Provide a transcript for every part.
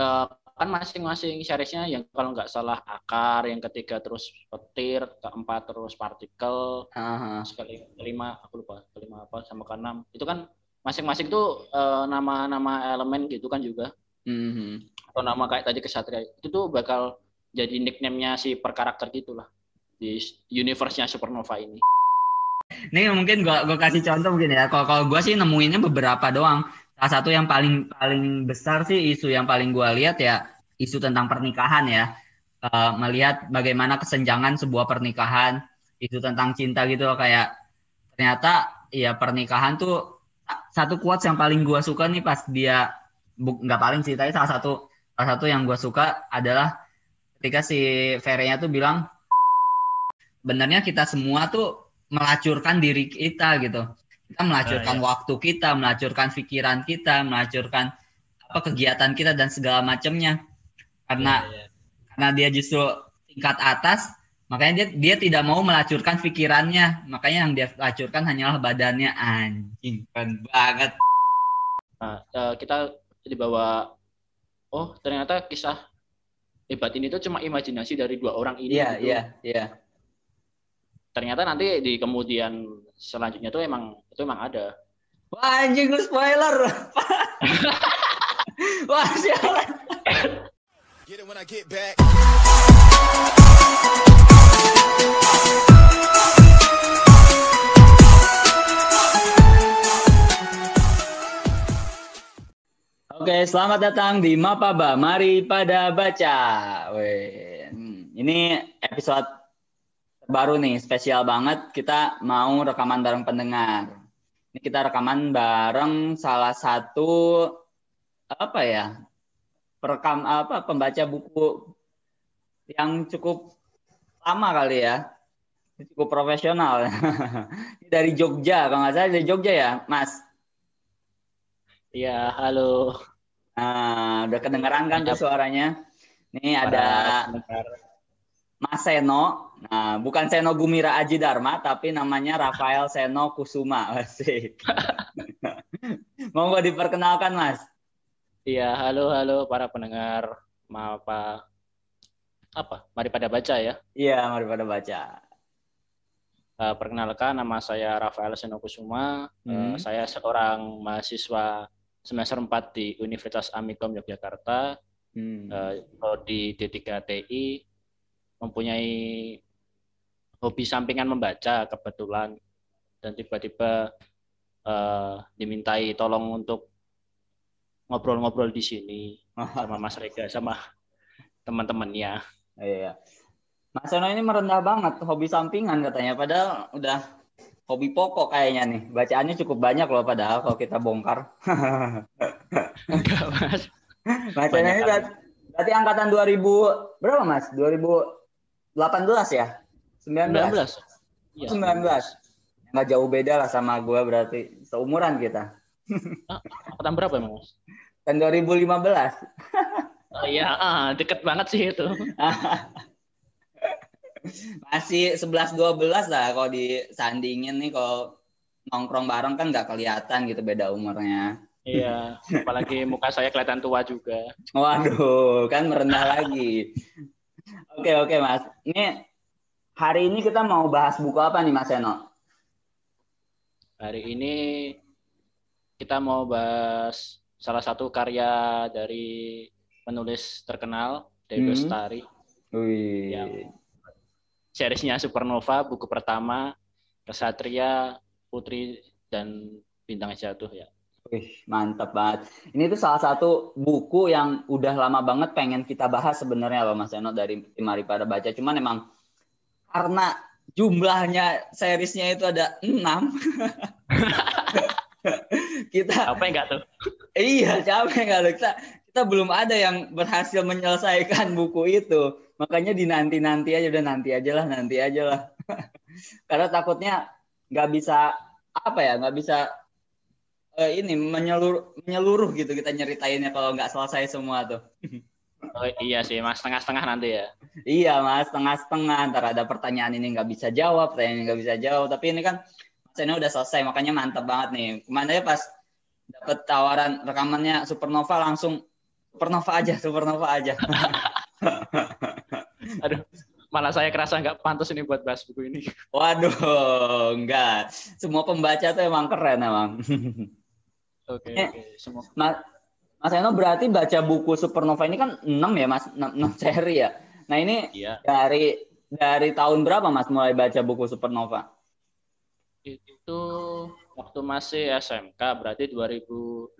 uh, kan masing-masing seriesnya yang kalau nggak salah akar, yang ketiga terus petir, keempat terus partikel, sekali kelima aku lupa kelima apa sama keenam itu kan masing-masing tuh uh, nama-nama elemen gitu kan juga mm-hmm. atau nama kayak tadi kesatria itu tuh bakal jadi nickname-nya si per karakter gitulah di universe-nya supernova ini. Ini mungkin gua gua kasih contoh mungkin ya. Kalau kalau gua sih nemuinnya beberapa doang salah satu yang paling paling besar sih isu yang paling gue lihat ya isu tentang pernikahan ya. Uh, melihat bagaimana kesenjangan sebuah pernikahan isu tentang cinta gitu loh kayak ternyata ya pernikahan tuh satu quotes yang paling gue suka nih pas dia nggak paling sih tapi salah satu salah satu yang gue suka adalah ketika si Ferenya tuh bilang benernya kita semua tuh melacurkan diri kita gitu kita melacurkan uh, iya. waktu kita, melacurkan pikiran kita, melacurkan apa kegiatan kita dan segala macamnya. Karena yeah, yeah. karena dia justru tingkat atas, makanya dia dia tidak mau melacurkan pikirannya. Makanya yang dia lacurkan hanyalah badannya. Anjing, kan banget. Nah, uh, kita dibawa oh, ternyata kisah hebat ini tuh cuma imajinasi dari dua orang ini. Iya, yeah, iya, iya. Ternyata nanti di kemudian selanjutnya tuh emang itu emang ada. Wah anjing lu spoiler. Wah sialan. Oke, selamat datang di Mapaba. Mari pada baca. Weh, hmm, ini episode baru nih, spesial banget. Kita mau rekaman bareng pendengar. Ini kita rekaman bareng salah satu apa ya? Perekam apa pembaca buku yang cukup lama kali ya. Cukup profesional. dari Jogja, kalau nggak salah dari Jogja ya, Mas? Iya, halo. Nah, udah kedengeran kan tuh suaranya? Ini ada Mas Seno. Nah, bukan Seno Gumira Aji Dharma, tapi namanya Rafael Seno Kusuma. Asik. Monggo diperkenalkan, Mas. Iya, halo halo para pendengar. Apa apa? Mari pada baca ya. Iya, mari pada baca. Uh, perkenalkan nama saya Rafael Seno Kusuma. Eh, hmm. Uh, saya seorang mahasiswa semester 4 di Universitas Amikom Yogyakarta. Hmm. Uh, di D3TI mempunyai hobi sampingan membaca kebetulan dan tiba-tiba uh, dimintai tolong untuk ngobrol-ngobrol di sini sama Mas Rega sama teman-temannya. Iya. Mas Eno ini merendah banget hobi sampingan katanya padahal udah hobi pokok kayaknya nih. Bacaannya cukup banyak loh padahal kalau kita bongkar. Enggak, Mas. Eno ini berarti angkatan 2000 berapa Mas? 2000 18 ya? 19. 19. Ya. 19. Nggak jauh beda lah sama gue berarti. Seumuran kita. Ah, angkatan berapa emang? Tahun 2015. oh iya, ah, deket banget sih itu. Masih 11-12 lah kalau disandingin nih kalau nongkrong bareng kan nggak kelihatan gitu beda umurnya. Iya, apalagi muka saya kelihatan tua juga. Waduh, kan merendah lagi. Oke oke mas. Ini hari ini kita mau bahas buku apa nih mas Eno? Hari ini kita mau bahas salah satu karya dari penulis terkenal Dewi hmm. Stari. Wih. Yang seriesnya Supernova, buku pertama Kesatria, Putri dan Bintang Jatuh ya. Wih, mantap banget. Ini tuh salah satu buku yang udah lama banget pengen kita bahas sebenarnya loh Mas Eno dari Mari Pada Baca. Cuman emang karena jumlahnya seriesnya itu ada enam. kita apa enggak tuh? Iya, capek enggak tuh. Kita, kita belum ada yang berhasil menyelesaikan buku itu. Makanya di nanti-nanti aja udah nanti aja lah, nanti aja lah. Karena takutnya nggak bisa apa ya, nggak bisa uh, ini menyeluruh menyeluruh gitu kita nyeritainnya kalau nggak selesai semua tuh. Oh, iya sih mas setengah-setengah nanti ya. iya mas setengah-setengah antara ada pertanyaan ini nggak bisa jawab, pertanyaan ini nggak bisa jawab. Tapi ini kan mas ini udah selesai makanya mantap banget nih. Ke mana ya pas dapet tawaran rekamannya Supernova langsung Supernova aja, Supernova aja. Aduh, malah saya kerasa nggak pantas ini buat bahas buku ini. Waduh, enggak. Semua pembaca tuh emang keren emang. Oke, okay, oke. Semua. Mas, Mas Eno berarti baca buku Supernova ini kan 6 ya, Mas? 6, 6 seri ya. Nah, ini iya. dari dari tahun berapa Mas mulai baca buku Supernova? Itu waktu masih SMK, berarti 2018.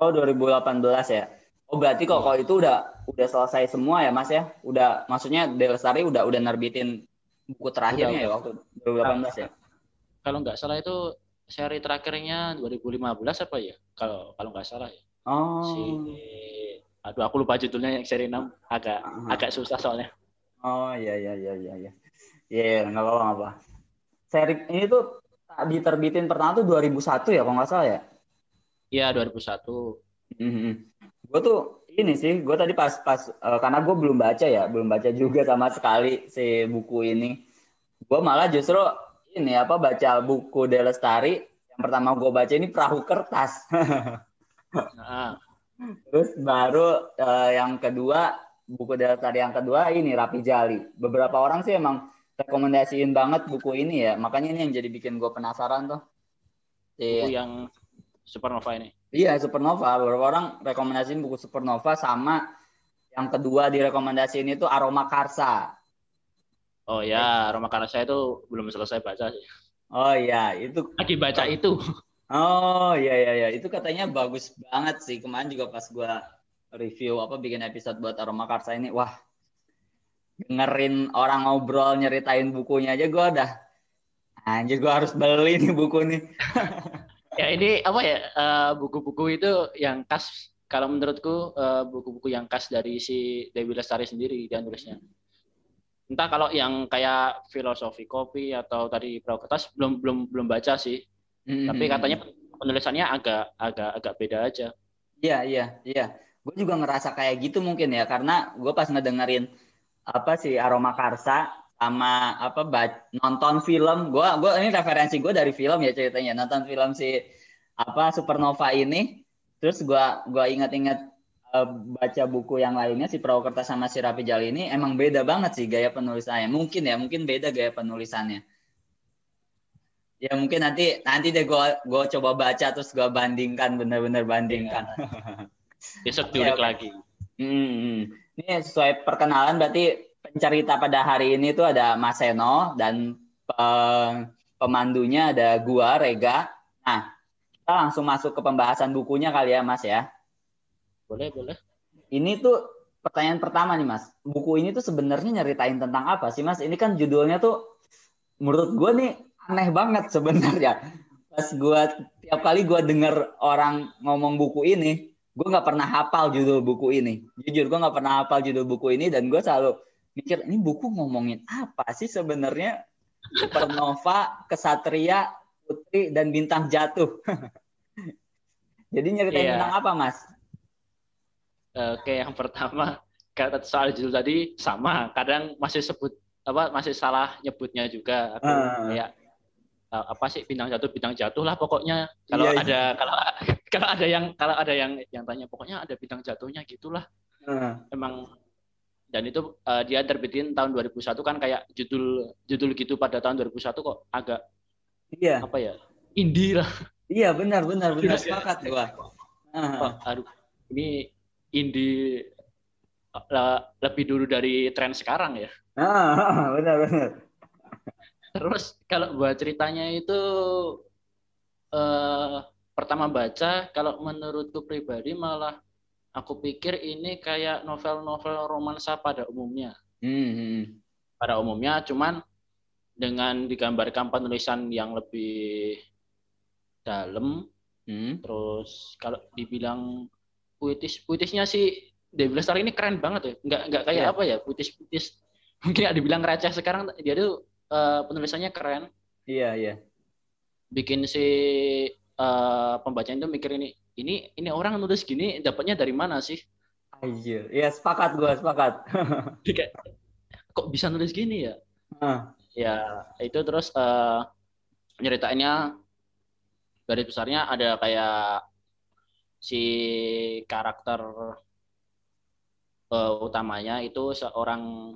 Oh, 2018 ya. Oh berarti kok kalau itu udah udah selesai semua ya Mas ya? Udah maksudnya Delestari udah udah nerbitin buku terakhirnya udah, ya waktu 2018 ya? Kalau nggak salah itu seri terakhirnya 2015 apa ya? Kalau kalau nggak salah ya. Oh. Si aduh aku lupa judulnya yang seri 6 agak uh-huh. agak susah soalnya. Oh iya iya iya iya iya. Iya, nggak apa-apa apa. Seri ini tuh diterbitin pertama tuh 2001 ya kalau nggak salah ya? Iya, 2001. Mm -hmm gue tuh ini sih gue tadi pas pas uh, karena gue belum baca ya belum baca juga sama sekali si buku ini gue malah justru ini apa baca buku Delestari yang pertama gue baca ini perahu kertas nah. terus baru uh, yang kedua buku Delestari yang kedua ini Rapi Jali beberapa orang sih emang rekomendasiin banget buku ini ya makanya ini yang jadi bikin gue penasaran tuh buku yang Supernova ini Iya, Supernova. Beberapa orang rekomendasiin buku Supernova sama yang kedua direkomendasiin itu Aroma Karsa. Oh ya, Aroma Karsa itu belum selesai baca sih. Oh iya, itu lagi baca itu. Oh iya iya iya, itu katanya bagus banget sih. Kemarin juga pas gua review apa bikin episode buat Aroma Karsa ini, wah dengerin orang ngobrol nyeritain bukunya aja gua udah anjir gua harus beli nih buku nih. ya ini apa ya uh, buku-buku itu yang khas kalau menurutku uh, buku-buku yang khas dari si Dewi Lestari sendiri dia nulisnya entah kalau yang kayak filosofi kopi atau tadi perahu kertas belum belum belum baca sih. Mm-hmm. tapi katanya penulisannya agak agak agak beda aja. Iya iya iya. Gue juga ngerasa kayak gitu mungkin ya karena gue pas ngedengerin apa sih aroma karsa sama apa nonton film. Gue gue ini referensi gue dari film ya ceritanya. Nonton film si apa Supernova ini. Terus gue gua ingat-ingat baca buku yang lainnya si Purwokerta sama si Rapi Jali ini emang beda banget sih gaya penulisannya mungkin ya mungkin beda gaya penulisannya ya mungkin nanti nanti deh gue gue coba baca terus gue bandingkan bener-bener bandingkan ya. besok diulik lagi hmm, hmm. ini sesuai perkenalan berarti pencerita pada hari ini tuh ada Mas Seno dan pemandunya ada gua Rega. Nah, kita langsung masuk ke pembahasan bukunya kali ya, Mas ya. Boleh, boleh. Ini tuh pertanyaan pertama nih, Mas. Buku ini tuh sebenarnya nyeritain tentang apa sih, Mas? Ini kan judulnya tuh menurut gua nih aneh banget sebenarnya. Pas gua tiap kali gua denger orang ngomong buku ini, gue nggak pernah hafal judul buku ini. Jujur gue nggak pernah hafal judul buku ini dan gue selalu mikir ini buku ngomongin apa sih sebenarnya supernova, kesatria, putri dan bintang jatuh. Jadi nyeritain yeah. tentang apa, Mas? Oke, yang pertama kata soal judul tadi sama, kadang masih sebut apa masih salah nyebutnya juga aku uh. kayak uh, apa sih bintang jatuh bintang jatuh lah pokoknya kalau yeah, ada yeah. kalau kalau ada yang kalau ada yang yang tanya pokoknya ada bintang jatuhnya gitulah uh. emang dan itu uh, dia terbitin tahun 2001 kan kayak judul judul gitu pada tahun 2001 kok agak iya apa ya indie lah iya benar benar benar sepakat gua uh. aduh ini indie lebih dulu dari tren sekarang ya ah, benar benar terus kalau buat ceritanya itu uh, pertama baca kalau menurutku pribadi malah aku pikir ini kayak novel-novel romansa pada umumnya. Hmm, hmm. Pada umumnya, cuman dengan digambarkan penulisan yang lebih dalam, hmm. terus kalau dibilang puitis, puitisnya sih Dewi Lestari ini keren banget ya. Nggak nggak kayak yeah. apa ya, puitis-puitis. Mungkin ya dibilang receh sekarang, dia tuh uh, penulisannya keren. Iya yeah, iya. Yeah. Bikin si uh, pembaca itu mikir ini ini ini orang nulis gini dapatnya dari mana sih? Ayo, ya sepakat gue sepakat. kok bisa nulis gini ya? Uh. Ya itu terus uh, nyeritainnya dari besarnya ada kayak si karakter uh, utamanya itu seorang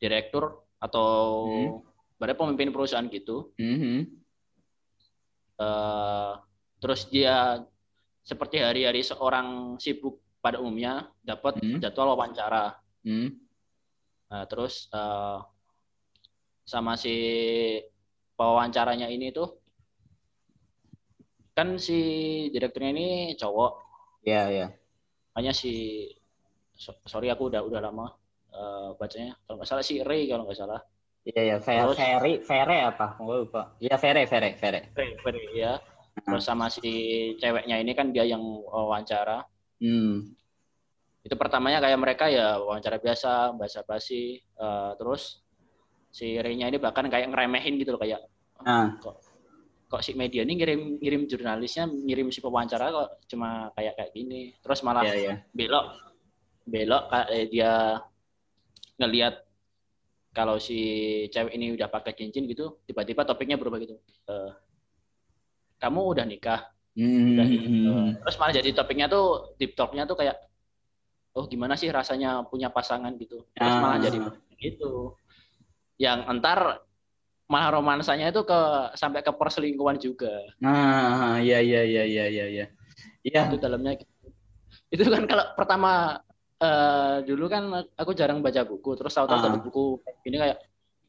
direktur atau hmm. pemimpin perusahaan gitu. Hmm. Uh, terus dia seperti hari-hari seorang sibuk pada umumnya dapat hmm. jadwal wawancara. Hmm. Nah, terus uh, sama si pewawancaranya ini tuh kan si direkturnya ini cowok. Iya, yeah, iya. Yeah. Makanya si so, sorry aku udah udah lama uh, bacanya. Kalau nggak salah si Ray kalau nggak salah. Iya, iya. Ferry, Ferry, Ferry apa? Gue lupa. Iya, Ferry, Ferry, Ferry. Ferry, Ferry, ya. Terus sama si ceweknya ini kan dia yang wawancara. Hmm. Itu pertamanya kayak mereka ya wawancara biasa, bahasa basi. Uh, terus si Ray-nya ini bahkan kayak ngeremehin gitu loh kayak ah. kok kok si media ini ngirim ngirim jurnalisnya ngirim si pewawancara kok cuma kayak kayak gini. Terus malah yeah, yeah. belok belok eh, dia ngelihat kalau si cewek ini udah pakai cincin gitu tiba-tiba topiknya berubah gitu. Uh, kamu udah nikah? Udah, uh, terus malah jadi topiknya tuh deep talknya tuh kayak oh gimana sih rasanya punya pasangan gitu? Terus malah ah. jadi gitu. Yang entar malah romansanya itu ke sampai ke perselingkuhan juga. Nah, iya iya iya iya iya iya. Iya. Itu dalamnya gitu. Itu kan kalau pertama uh, dulu kan aku jarang baca buku, terus tahu-tahu uh. buku ini kayak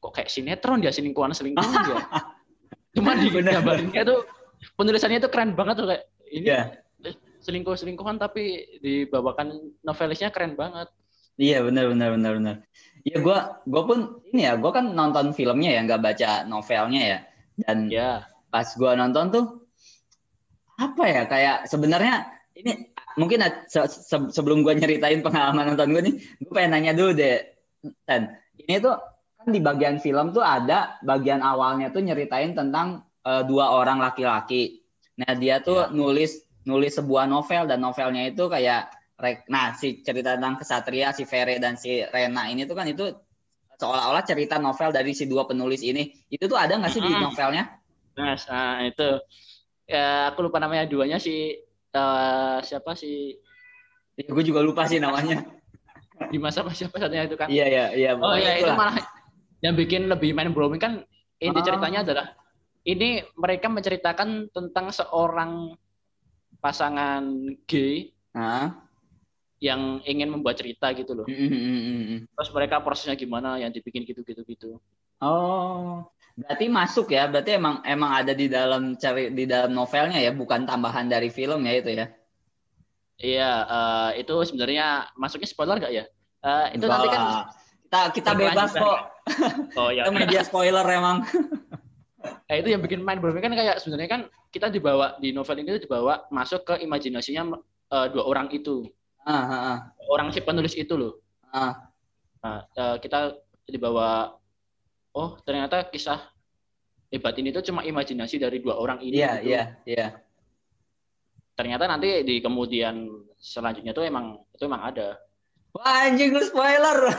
kok kayak sinetron dia selingkuhan selingkuhan dia. Cuma di gambarnya tuh penulisannya itu keren banget tuh kayak ini yeah. selingkuh selingkuhan tapi dibawakan novelisnya keren banget. Iya benar benar benar benar. Iya gue gue pun ini ya gue kan nonton filmnya ya nggak baca novelnya ya dan ya. pas gue nonton tuh apa ya kayak sebenarnya ini mungkin se se sebelum gue nyeritain pengalaman nonton gue nih gue pengen nanya dulu deh dan ini tuh kan di bagian film tuh ada bagian awalnya tuh nyeritain tentang uh, dua orang laki-laki nah dia tuh ya. nulis nulis sebuah novel dan novelnya itu kayak nah si cerita tentang kesatria si Fere dan si Rena ini tuh kan itu seolah-olah cerita novel dari si dua penulis ini itu tuh ada nggak sih di novelnya? Nah, nah itu ya aku lupa namanya duanya si uh, siapa sih? Ya, gue juga lupa sih namanya. di masa siapa satunya itu kan? Iya iya iya. Oh iya itu malah yang bikin lebih main blowing kan inti oh. ceritanya adalah ini mereka menceritakan tentang seorang pasangan gay ah yang ingin membuat cerita gitu loh. Mm-hmm. Terus mereka prosesnya gimana yang dibikin gitu-gitu gitu. Oh, berarti masuk ya? Berarti emang emang ada di dalam cari di dalam novelnya ya, bukan tambahan dari film ya itu ya? Iya, uh, itu sebenarnya masuknya spoiler gak ya? Uh, itu nanti kan kita kita bebas kok. Oh ya. kita media spoiler emang. Nah, itu yang bikin main blowing kan kayak sebenarnya kan kita dibawa di novel ini dibawa masuk ke imajinasinya uh, dua orang itu. Ah, ah, ah. Orang si penulis itu loh. Ah. Nah, uh, kita dibawa oh ternyata kisah hebat ini tuh cuma imajinasi dari dua orang ini. Iya, gitu. iya, iya. Ternyata nanti di kemudian selanjutnya tuh emang itu emang ada. Wah anjing lu spoiler.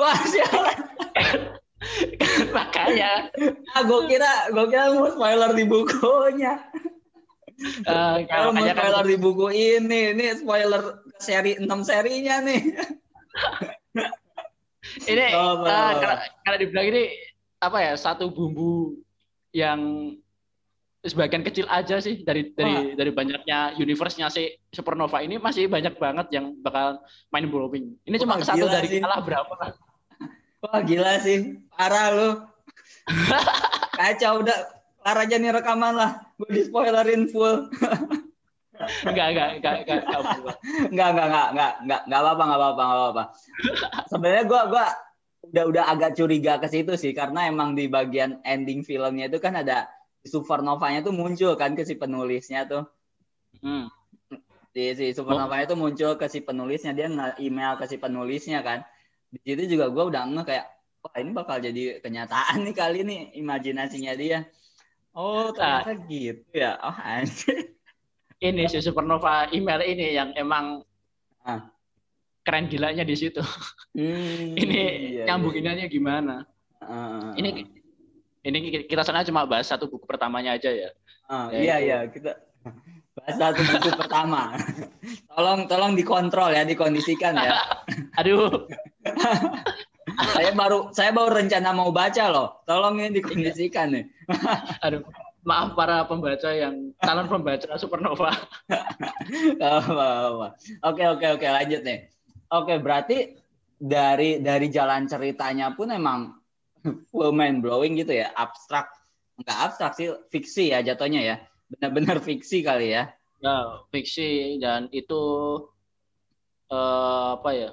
Wah sialan. Makanya. Ah, gue kira, gue kira mau spoiler di bukunya. Uh, kalau mau spoiler kan... di buku ini, ini spoiler seri 6 serinya nih. ini oh, uh, kalau, kalau dibilang ini apa ya satu bumbu yang sebagian kecil aja sih dari dari Wah. dari banyaknya universe-nya si Supernova ini masih banyak banget yang bakal main blowing. Ini Wah, cuma satu dari sih. kalah berapa Wah gila sih, parah lu. Kacau udah aja nih rekaman lah. Gue di spoilerin full. enggak, enggak, enggak, enggak, enggak, enggak, enggak, enggak, enggak, enggak, apa-apa, enggak apa-apa, enggak apa-apa. Sebenarnya gue, gue udah udah agak curiga ke situ sih karena emang di bagian ending filmnya itu kan ada supernovanya tuh muncul kan ke si penulisnya tuh. Hmm. Di si supernovanya oh. tuh muncul ke si penulisnya dia nge-email ke si penulisnya kan. Di situ juga gue udah nge kayak wah ini bakal jadi kenyataan nih kali ini imajinasinya dia. Oh, ternyata gitu ya. Oh, anjir. Ini si Supernova email ini yang emang ah. keren gilanya di situ. Hmm, ini iya, nyambunginannya iya. gimana? Uh, ini ini kita sana cuma bahas satu buku pertamanya aja ya. Oh, ya, iya itu. iya kita bahas satu buku pertama. tolong tolong dikontrol ya, dikondisikan ya. Aduh. saya baru saya baru rencana mau baca loh. Tolong ini dikondisikan nih. Aduh. Maaf para pembaca yang calon pembaca Supernova. Oke oke oke lanjut nih. Oke berarti dari dari jalan ceritanya pun emang full mind blowing gitu ya abstrak nggak abstrak sih fiksi ya jatuhnya ya benar-benar fiksi kali ya ya fiksi dan itu uh, apa ya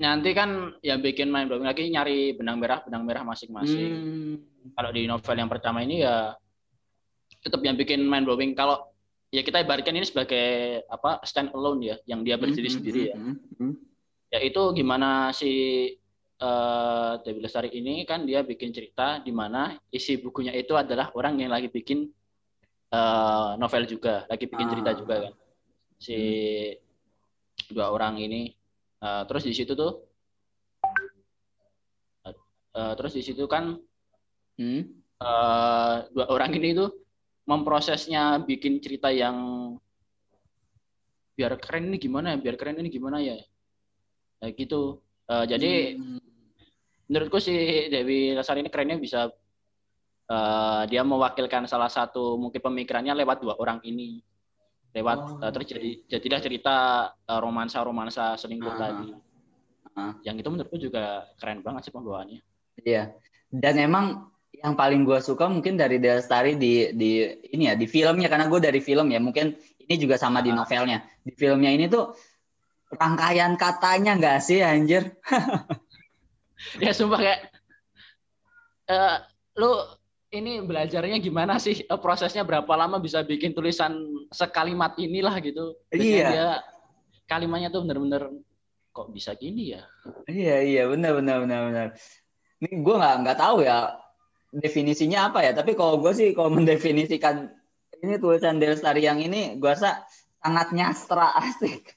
nanti kan yang bikin mind blowing lagi nyari benang merah benang merah masing-masing hmm. kalau di novel yang pertama ini ya tetap yang bikin mind blowing kalau ya kita ibaratkan ini sebagai apa stand alone ya yang dia berdiri hmm. sendiri ya hmm. hmm. ya itu gimana si uh, Dewi Lestari ini kan dia bikin cerita di mana isi bukunya itu adalah orang yang lagi bikin uh, novel juga, lagi bikin cerita ah. juga kan. Si hmm. dua orang ini uh, terus di situ tuh uh, terus di situ kan hmm? uh, dua orang ini tuh memprosesnya bikin cerita yang biar keren ini gimana ya, biar keren ini gimana ya. Kayak gitu. Uh, jadi hmm menurutku si Dewi Lestari ini kerennya bisa uh, dia mewakilkan salah satu mungkin pemikirannya lewat dua orang ini lewat oh. uh, terus jadi jadilah cerita uh, romansa romansa selingkuh uh tadi. Uh yang itu menurutku juga keren banget sih pembawaannya. Iya. Dan emang yang paling gue suka mungkin dari Dewi Lestari di di ini ya di filmnya. Karena gue dari film ya mungkin ini juga sama uh di novelnya. Di filmnya ini tuh rangkaian katanya nggak sih anjir? Ya sumpah kayak uh, lu ini belajarnya gimana sih? Uh, prosesnya berapa lama bisa bikin tulisan sekalimat inilah gitu? Biasanya iya. dia, kalimatnya tuh bener-bener kok bisa gini ya? Iya iya benar benar benar benar ini gue nggak nggak tahu ya definisinya apa ya tapi kalau gue sih kalau mendefinisikan ini tulisan Delstari yang ini gue rasa sangat nyastra asik.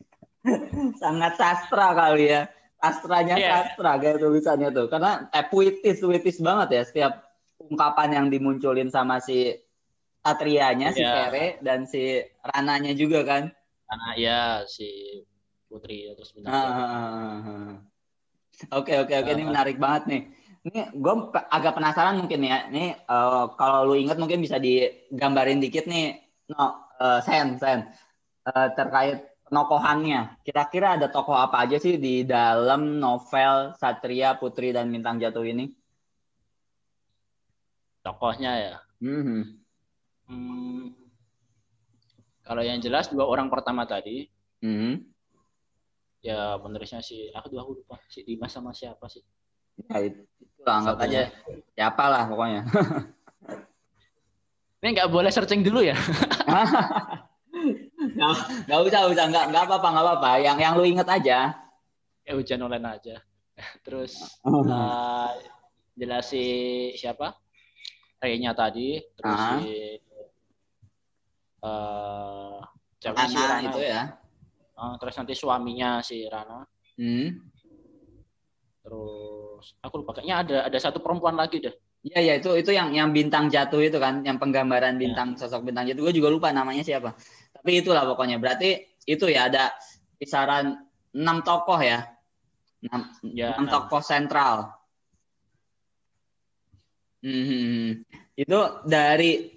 Sangat sastra kali ya. Sastranya yeah. sastra kayak tulisannya tuh. Karena eh puitis puitis banget ya setiap ungkapan yang dimunculin sama si Satrianya yeah. si Kere iya. dan si Rananya juga kan Rana ya si Putri terus ah, ah, ah, Oke oke oke ini menarik banget nih. Ini gue agak penasaran mungkin ya. Ini uh, kalau lu inget mungkin bisa digambarin dikit nih. No, uh, Sen Sen uh, terkait penokohannya. Kira-kira ada tokoh apa aja sih di dalam novel Satria, Putri, dan Bintang Jatuh ini? Tokohnya ya. Mm-hmm. Hmm, kalau yang jelas dua orang pertama tadi, mm-hmm. ya penulisnya si aku tuh aku lupa si Dimas sama siapa sih? Ya itu, anggap Satu aja siapa lah pokoknya. Ini nggak boleh searching dulu ya? Gak usah, usah, nggak nggak apa-apa, nggak apa-apa. Yang yang lu inget aja. Ya hujan online aja. Terus uh, jelas si siapa? Renya tadi, terus uh-huh. si uh, Rana, si Rana itu ya. Uh, terus nanti suaminya si Rana. Hmm. Terus aku lupa kayaknya ada ada satu perempuan lagi deh. Iya ya itu itu yang yang bintang jatuh itu kan, yang penggambaran iya. bintang ya. sosok bintang jatuh. Gue juga lupa namanya siapa. Tapi itulah pokoknya. Berarti itu ya ada kisaran enam tokoh ya, enam, ya, enam tokoh sentral. Hmm, itu dari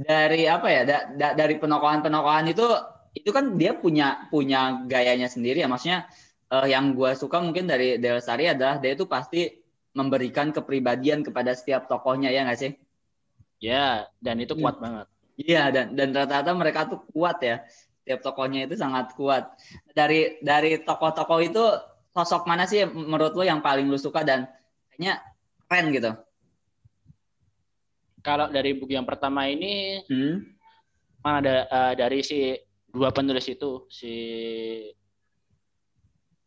dari apa ya? Da, da, dari penokohan-penokohan itu itu kan dia punya punya gayanya sendiri ya. Maksudnya uh, yang gue suka mungkin dari Delsari adalah dia itu pasti memberikan kepribadian kepada setiap tokohnya ya nggak sih? Ya, dan itu kuat hmm. banget. Iya dan dan rata-rata mereka tuh kuat ya. Tiap tokohnya itu sangat kuat. Dari dari tokoh-tokoh itu sosok mana sih menurut lo yang paling lo suka dan kayaknya keren gitu? Kalau dari buku yang pertama ini, hmm? mana ada uh, dari si dua penulis itu si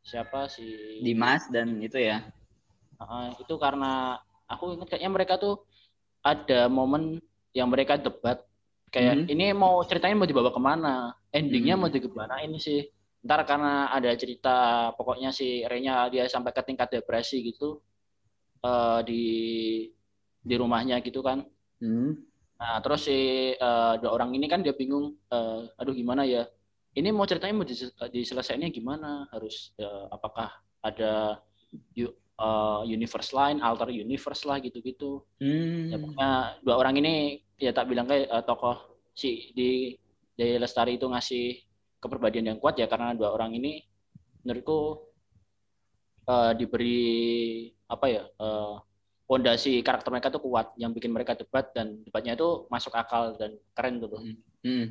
siapa si Dimas dan itu ya? Uh, itu karena aku ingat kayaknya mereka tuh ada momen yang mereka debat kayak hmm. ini mau ceritanya mau dibawa ke mana endingnya hmm. mau ke mana ini sih ntar karena ada cerita pokoknya si Renya dia sampai ke tingkat depresi gitu uh, di di rumahnya gitu kan. Hmm. Nah terus si uh, dua orang ini kan dia bingung, uh, aduh gimana ya? Ini mau ceritanya mau diselesaikannya gimana? Harus uh, apakah ada uh, universe lain, alter universe lah gitu-gitu. Hmm. Ya, pokoknya dua orang ini ya tak bilang kayak uh, tokoh si di Jaya Lestari itu ngasih kepribadian yang kuat ya karena dua orang ini menurutku uh, diberi apa ya pondasi karakter mereka tuh kuat yang bikin mereka debat dan debatnya itu masuk akal dan keren tuh. Hmm. hmm.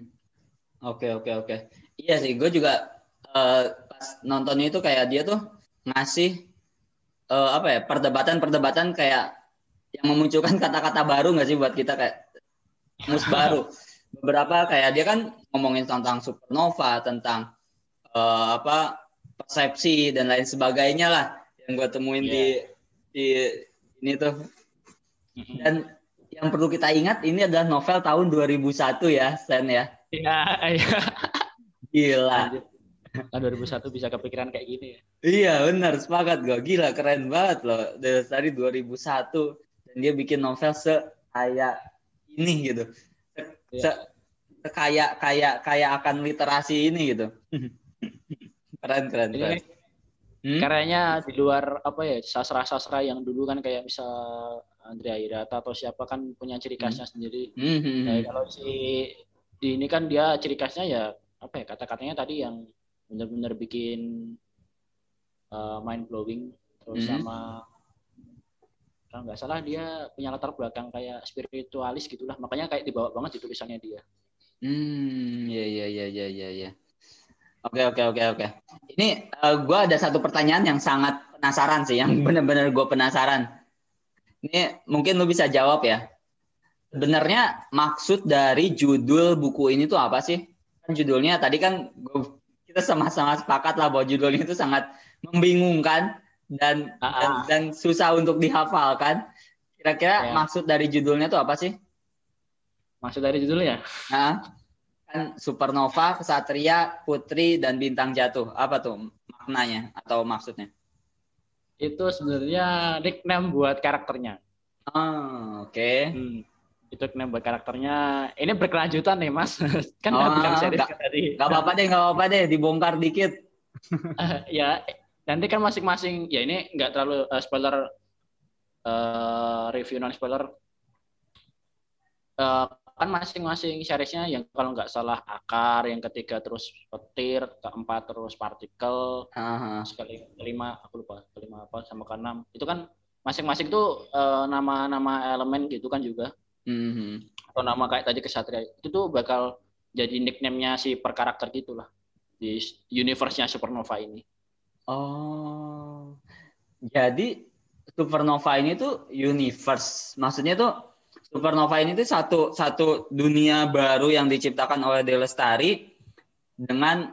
Oke oke oke. Iya sih, gue juga uh, pas nontonnya itu kayak dia tuh ngasih uh, apa ya perdebatan-perdebatan kayak yang memunculkan kata-kata baru nggak sih buat kita kayak mus baru. Beberapa kayak dia kan ngomongin tentang supernova, tentang uh, apa persepsi dan lain sebagainya lah yang gue temuin yeah. di di ini tuh. Dan yang perlu kita ingat ini adalah novel tahun 2001 ya, Sen ya. Iya, iya. Gila. Tahun 2001 bisa kepikiran kayak gini ya. Iya, benar, sepakat gue. Gila, keren banget loh. Dari 2001 dan dia bikin novel se kayak ini gitu. Se, yeah. kayak kayak kayak akan literasi ini gitu. keren keren keren. Hmm? Karyanya di luar apa ya sastra-sastra yang dulu kan kayak misal Andrea Hirata atau siapa kan punya ciri khasnya hmm. sendiri. Hmm, hmm, hmm. Nah, kalau si di ini kan dia ciri khasnya ya apa ya kata-katanya tadi yang benar-benar bikin uh, mind blowing terus hmm. sama kalau nggak salah dia punya latar belakang kayak spiritualis gitulah makanya kayak dibawa banget di tulisannya dia. Hmm, ya ya ya ya ya ya. Oke oke oke oke. Ini uh, eh, gue ada satu pertanyaan yang sangat penasaran sih, yang benar-benar gue penasaran. Ini mungkin lu bisa jawab ya. Sebenarnya maksud dari judul buku ini tuh apa sih? Kan judulnya tadi kan gua, kita sama-sama sepakat lah bahwa judulnya itu sangat membingungkan dan uh -uh. dan, dan susah untuk dihafalkan. Kira-kira ya. maksud dari judulnya tuh apa sih? Maksud dari judulnya? Nah supernova, kesatria, putri, dan bintang jatuh. Apa tuh maknanya atau maksudnya? Itu sebenarnya nickname buat karakternya. Oh, oke. Okay. Hmm, itu nickname buat karakternya. Ini berkelanjutan nih, Mas. kan oh, bilang seri gak, tadi. Gak apa-apa deh, gak apa-apa deh, dibongkar dikit. uh, ya, nanti kan masing-masing. Ya ini nggak terlalu uh, spoiler uh, review non spoiler. Uh, kan masing-masing seriesnya yang kalau nggak salah akar, yang ketiga terus petir, keempat terus partikel, sekali kelima aku lupa kelima apa sama keenam itu kan masing-masing tuh uh, nama-nama elemen gitu kan juga uh-huh. atau nama kayak tadi kesatria itu tuh bakal jadi nickname-nya si per karakter gitulah di universe-nya supernova ini. Oh, jadi supernova ini tuh universe, maksudnya tuh Supernova ini tuh satu satu dunia baru yang diciptakan oleh Delestari dengan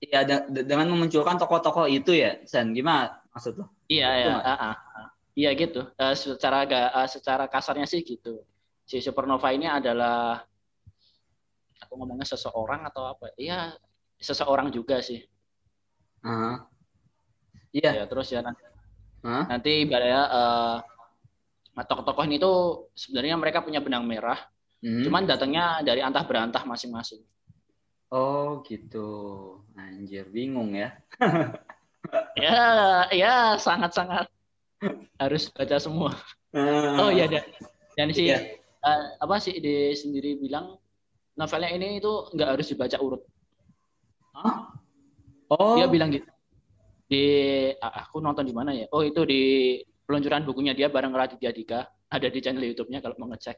ya de, dengan memunculkan tokoh-tokoh itu ya, Sen. Gimana maksud lo? Iya ya, uh, uh, uh. iya gitu. Uh, secara uh, secara kasarnya sih gitu. Si Supernova ini adalah aku ngomongnya seseorang atau apa? Iya, seseorang juga sih. Uh -huh. Iya. Ya, terus ya nanti, huh? nanti ibaratnya uh, Nah, tokoh-tokoh ini tuh sebenarnya mereka punya benang merah, hmm. cuman datangnya dari antah berantah masing-masing. Oh gitu, anjir bingung ya. ya, ya sangat-sangat harus baca semua. Uh, oh iya dan, dan si iya. uh, apa sih di sendiri bilang novelnya ini itu nggak harus dibaca urut. Huh? Oh. Dia bilang gitu. Di aku nonton di mana ya? Oh itu di peluncuran bukunya dia bareng Raditya Dika ada di channel YouTube-nya kalau mau ngecek.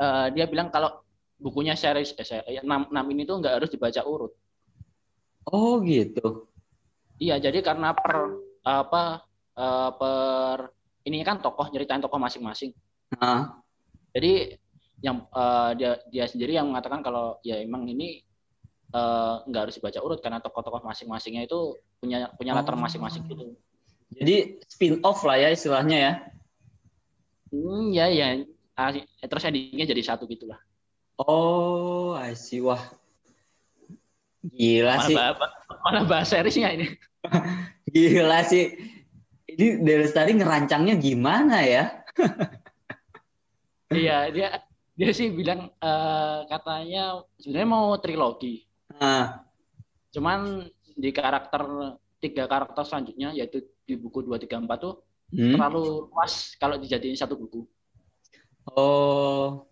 Uh, dia bilang kalau bukunya series eh, 6, 6 ini tuh nggak harus dibaca urut. Oh gitu. Iya, jadi karena per apa uh, per ini kan tokoh nyeritain tokoh masing-masing. Uh. Jadi yang uh, dia dia sendiri yang mengatakan kalau ya emang ini nggak uh, harus dibaca urut karena tokoh-tokoh masing-masingnya itu punya punya latar masing-masing gitu. Jadi spin off lah ya istilahnya ya. Hmm, ya ya. Ah, terus endingnya jadi satu gitulah. Oh, I see. Wah. Gila mana sih. Bah, mana bahas seriesnya ini? Gila sih. Ini dari tadi ngerancangnya gimana ya? iya dia dia sih bilang uh, katanya sebenarnya mau trilogi uh. cuman di karakter tiga karakter selanjutnya yaitu di buku dua tiga empat tuh hmm? terlalu luas kalau dijadiin satu buku oh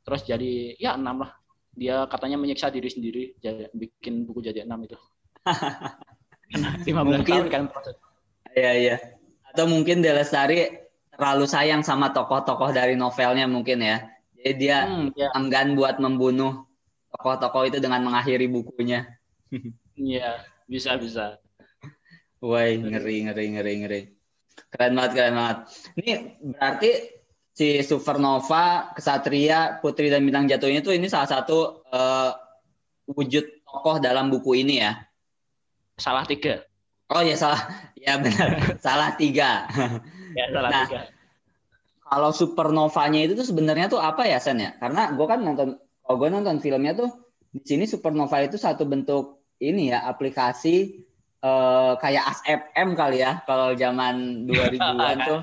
terus jadi ya enam lah dia katanya menyiksa diri sendiri jadi bikin buku jadi enam itu lima belas tahun kan iya iya atau mungkin Delestari terlalu sayang sama tokoh-tokoh dari novelnya mungkin ya jadi dia hmm, ya. enggan buat membunuh tokoh-tokoh itu dengan mengakhiri bukunya. Iya, bisa bisa. Woi, ngeri ngeri ngeri ngeri. Keren banget, keren banget. Ini berarti si Supernova, Kesatria, Putri dan Bintang Jatuhnya itu ini salah satu uh, wujud tokoh dalam buku ini ya. Salah tiga. Oh ya salah, ya benar, salah tiga. Ya salah nah, tiga kalau supernovanya itu tuh sebenarnya tuh apa ya Sen ya? Karena gue kan nonton, kalau gue nonton filmnya tuh di sini supernova itu satu bentuk ini ya aplikasi uh, kayak ASFM kali ya kalau zaman 2000-an tuh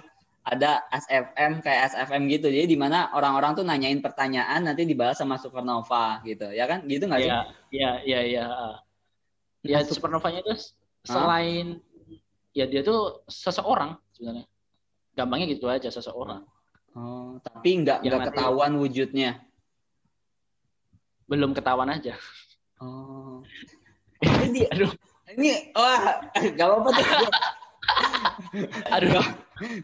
ada ASFM kayak ASFM gitu. Jadi di mana orang-orang tuh nanyain pertanyaan nanti dibalas sama supernova gitu. Ya kan? Gitu nggak sih? Iya, iya, iya, iya. Ya supernovanya itu selain huh? ya dia tuh seseorang sebenarnya. Gampangnya gitu aja seseorang. Oh, tapi nggak nggak ketahuan wujudnya. Belum ketahuan aja. Oh. ini aduh. Ini wah, nggak apa-apa tuh. aduh.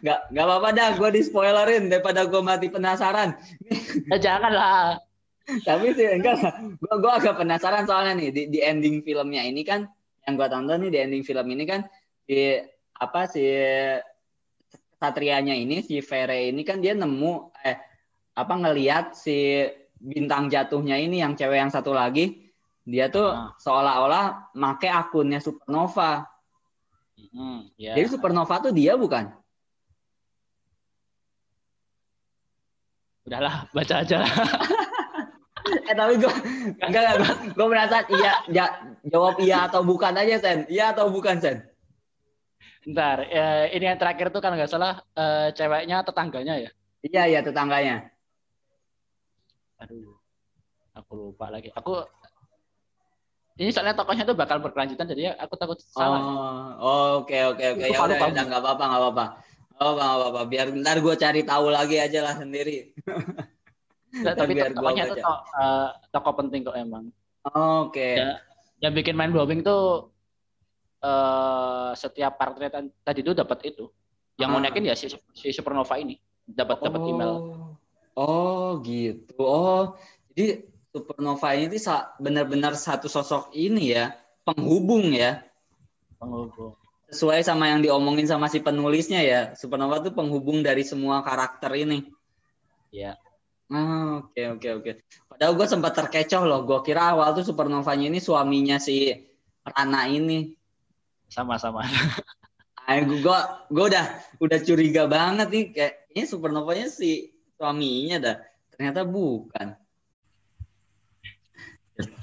Nggak nggak apa-apa dah, gue di spoilerin daripada gue mati penasaran. ya, janganlah. Tapi sih enggak, gue gue agak penasaran soalnya nih di, di ending filmnya ini kan yang gue tonton nih di ending film ini kan di apa sih satrianya ini si Vere ini kan dia nemu eh apa ngelihat si bintang jatuhnya ini yang cewek yang satu lagi dia tuh ah. seolah-olah make akunnya Supernova. Hmm, yeah. Jadi Supernova tuh dia bukan? Udahlah, baca aja. eh tapi gue enggak enggak gue merasa iya ja, jawab iya atau bukan aja Sen. Iya atau bukan Sen? Bentar, ya, ini yang terakhir tuh kan nggak salah uh, ceweknya tetangganya ya? Iya, iya tetangganya. Aduh, aku lupa lagi. Aku ini soalnya tokohnya tuh bakal berkelanjutan jadi aku takut salah. Oh, oke oke oke. Ya udah, udah nggak apa-apa nggak apa-apa. Oh, nggak apa-apa. Biar ntar gue cari tahu lagi aja lah sendiri. Nah, tapi biar tokohnya tuh to, uh, tokoh penting kok emang. Oke. Okay. Ya, yang bikin main blowing tuh uh, setiap partai tadi itu dapat itu. Yang ah. mau naikin ya si, si Supernova ini dapat oh. dapat email. Oh gitu. Oh jadi Supernova ini benar-benar satu sosok ini ya penghubung ya. Penghubung. Sesuai sama yang diomongin sama si penulisnya ya. Supernova itu penghubung dari semua karakter ini. Ya. Ah, oke oke oke. Padahal gue sempat terkecoh loh. Gue kira awal tuh Supernovanya ini suaminya si Rana ini sama-sama. Gue gue udah udah curiga banget nih kayak ini supernovanya si suaminya dah. Ternyata bukan.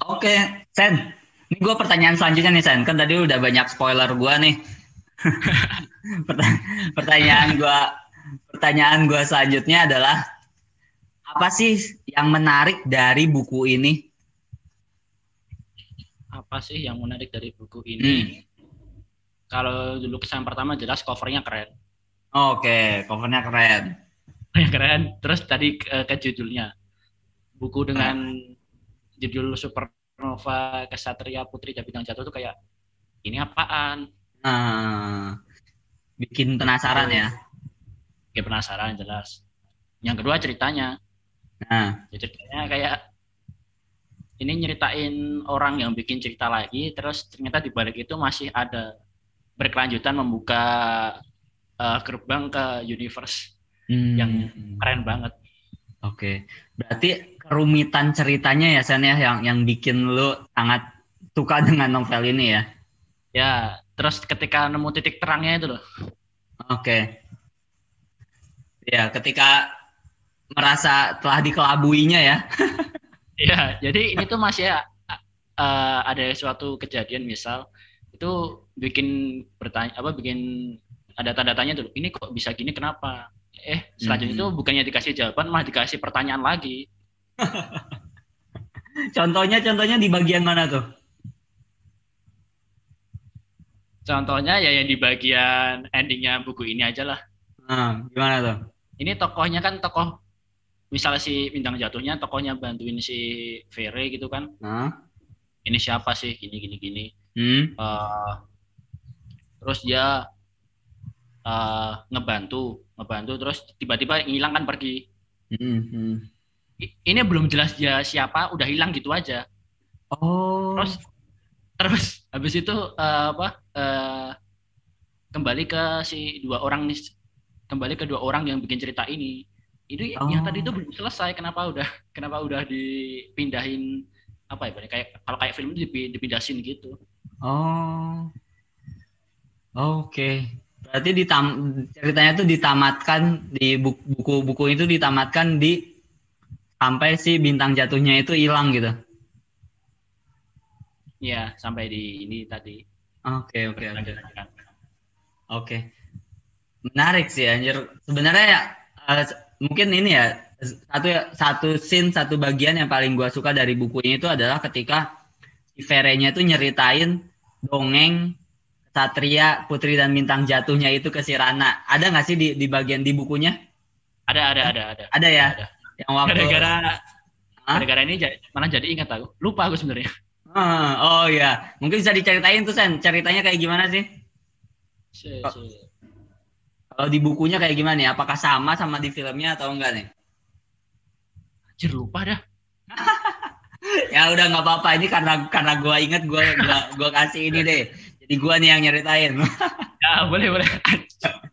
Oke, Sen. Ini gue pertanyaan selanjutnya nih Sen. Kan tadi udah banyak spoiler gue nih. pertanyaan gue pertanyaan gue selanjutnya adalah apa sih yang menarik dari buku ini? Apa sih yang menarik dari buku ini? Hmm kalau dulu kesan pertama jelas covernya keren. Oke, okay, covernya keren. keren. Terus tadi ke, ke judulnya. Buku dengan judul Supernova Kesatria Putri Bintang Jatuh tuh kayak ini apaan? Nah, bikin penasaran ya. Bikin penasaran jelas. Yang kedua ceritanya. Nah, ya, ceritanya kayak ini nyeritain orang yang bikin cerita lagi, terus ternyata di balik itu masih ada berkelanjutan membuka uh, gerbang ke universe hmm. yang keren banget. Oke, okay. berarti kerumitan ceritanya ya Sen ya yang yang bikin lu sangat suka dengan novel ini ya? Ya, terus ketika nemu titik terangnya itu loh. Oke. Okay. Ya, ketika merasa telah dikelabuinya ya. ya, jadi ini tuh masih ya, uh, ada suatu kejadian misal itu bikin bertanya apa bikin ada tanda tanya tuh ini kok bisa gini kenapa eh selanjutnya itu hmm. bukannya dikasih jawaban malah dikasih pertanyaan lagi contohnya contohnya di bagian mana tuh? Contohnya ya yang di bagian endingnya buku ini aja lah. Nah, gimana tuh? Ini tokohnya kan tokoh misalnya si bintang jatuhnya tokohnya bantuin si Vere gitu kan. Nah. ini siapa sih? Gini gini gini. Hmm. uh, terus dia uh, ngebantu ngebantu terus tiba-tiba hilang kan pergi. Hmm. Ini belum jelas dia siapa udah hilang gitu aja. Oh. Terus terus habis itu uh, apa uh, kembali ke si dua orang nih kembali ke dua orang yang bikin cerita ini. Itu oh. yang tadi itu belum selesai kenapa udah kenapa udah dipindahin apa ya kayak kalau kayak film itu dipindahin gitu. Oh. Oke. Okay. berarti ditam ceritanya itu ditamatkan di buku-buku itu ditamatkan di sampai si bintang jatuhnya itu hilang gitu Iya, sampai di ini tadi. Oke, oke, oke. Oke. Menarik sih anjir. Sebenarnya ya uh, mungkin ini ya satu satu scene satu bagian yang paling gua suka dari bukunya itu adalah ketika si Verenya itu nyeritain dongeng Satria Putri dan Bintang Jatuhnya itu ke si Rana. Ada nggak sih di di bagian di bukunya? Ada ada ada ada. Ada ya. Ada. Yang waktu gara-gara gara-gara ini mana jadi ingat aku. Lupa aku sebenarnya. Uh, oh ya, mungkin bisa diceritain tuh Sen, ceritanya kayak gimana sih? Si, si. Kalau di bukunya kayak gimana nih? Apakah sama sama di filmnya atau enggak nih? Anjir lupa dah. ya udah nggak apa-apa ini karena karena gua inget gua gua, gua kasih ini deh. Jadi gua nih yang nyeritain. ya boleh boleh.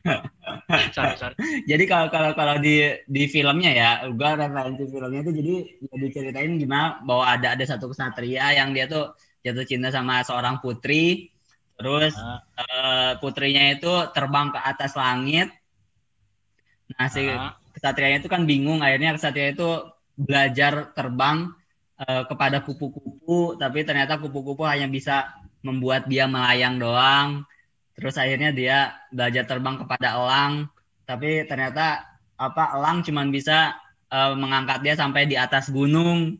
sorry, sorry. Jadi kalau kalau kalau di di filmnya ya, gua referensi filmnya itu jadi ya diceritain gimana bahwa ada ada satu kesatria yang dia tuh jatuh cinta sama seorang putri Terus uh. Uh, putrinya itu terbang ke atas langit. Nah, si uh. kesatrianya itu kan bingung. Akhirnya kesatria itu belajar terbang uh, kepada kupu-kupu, tapi ternyata kupu-kupu hanya bisa membuat dia melayang doang. Terus akhirnya dia belajar terbang kepada elang, tapi ternyata apa elang cuma bisa uh, mengangkat dia sampai di atas gunung.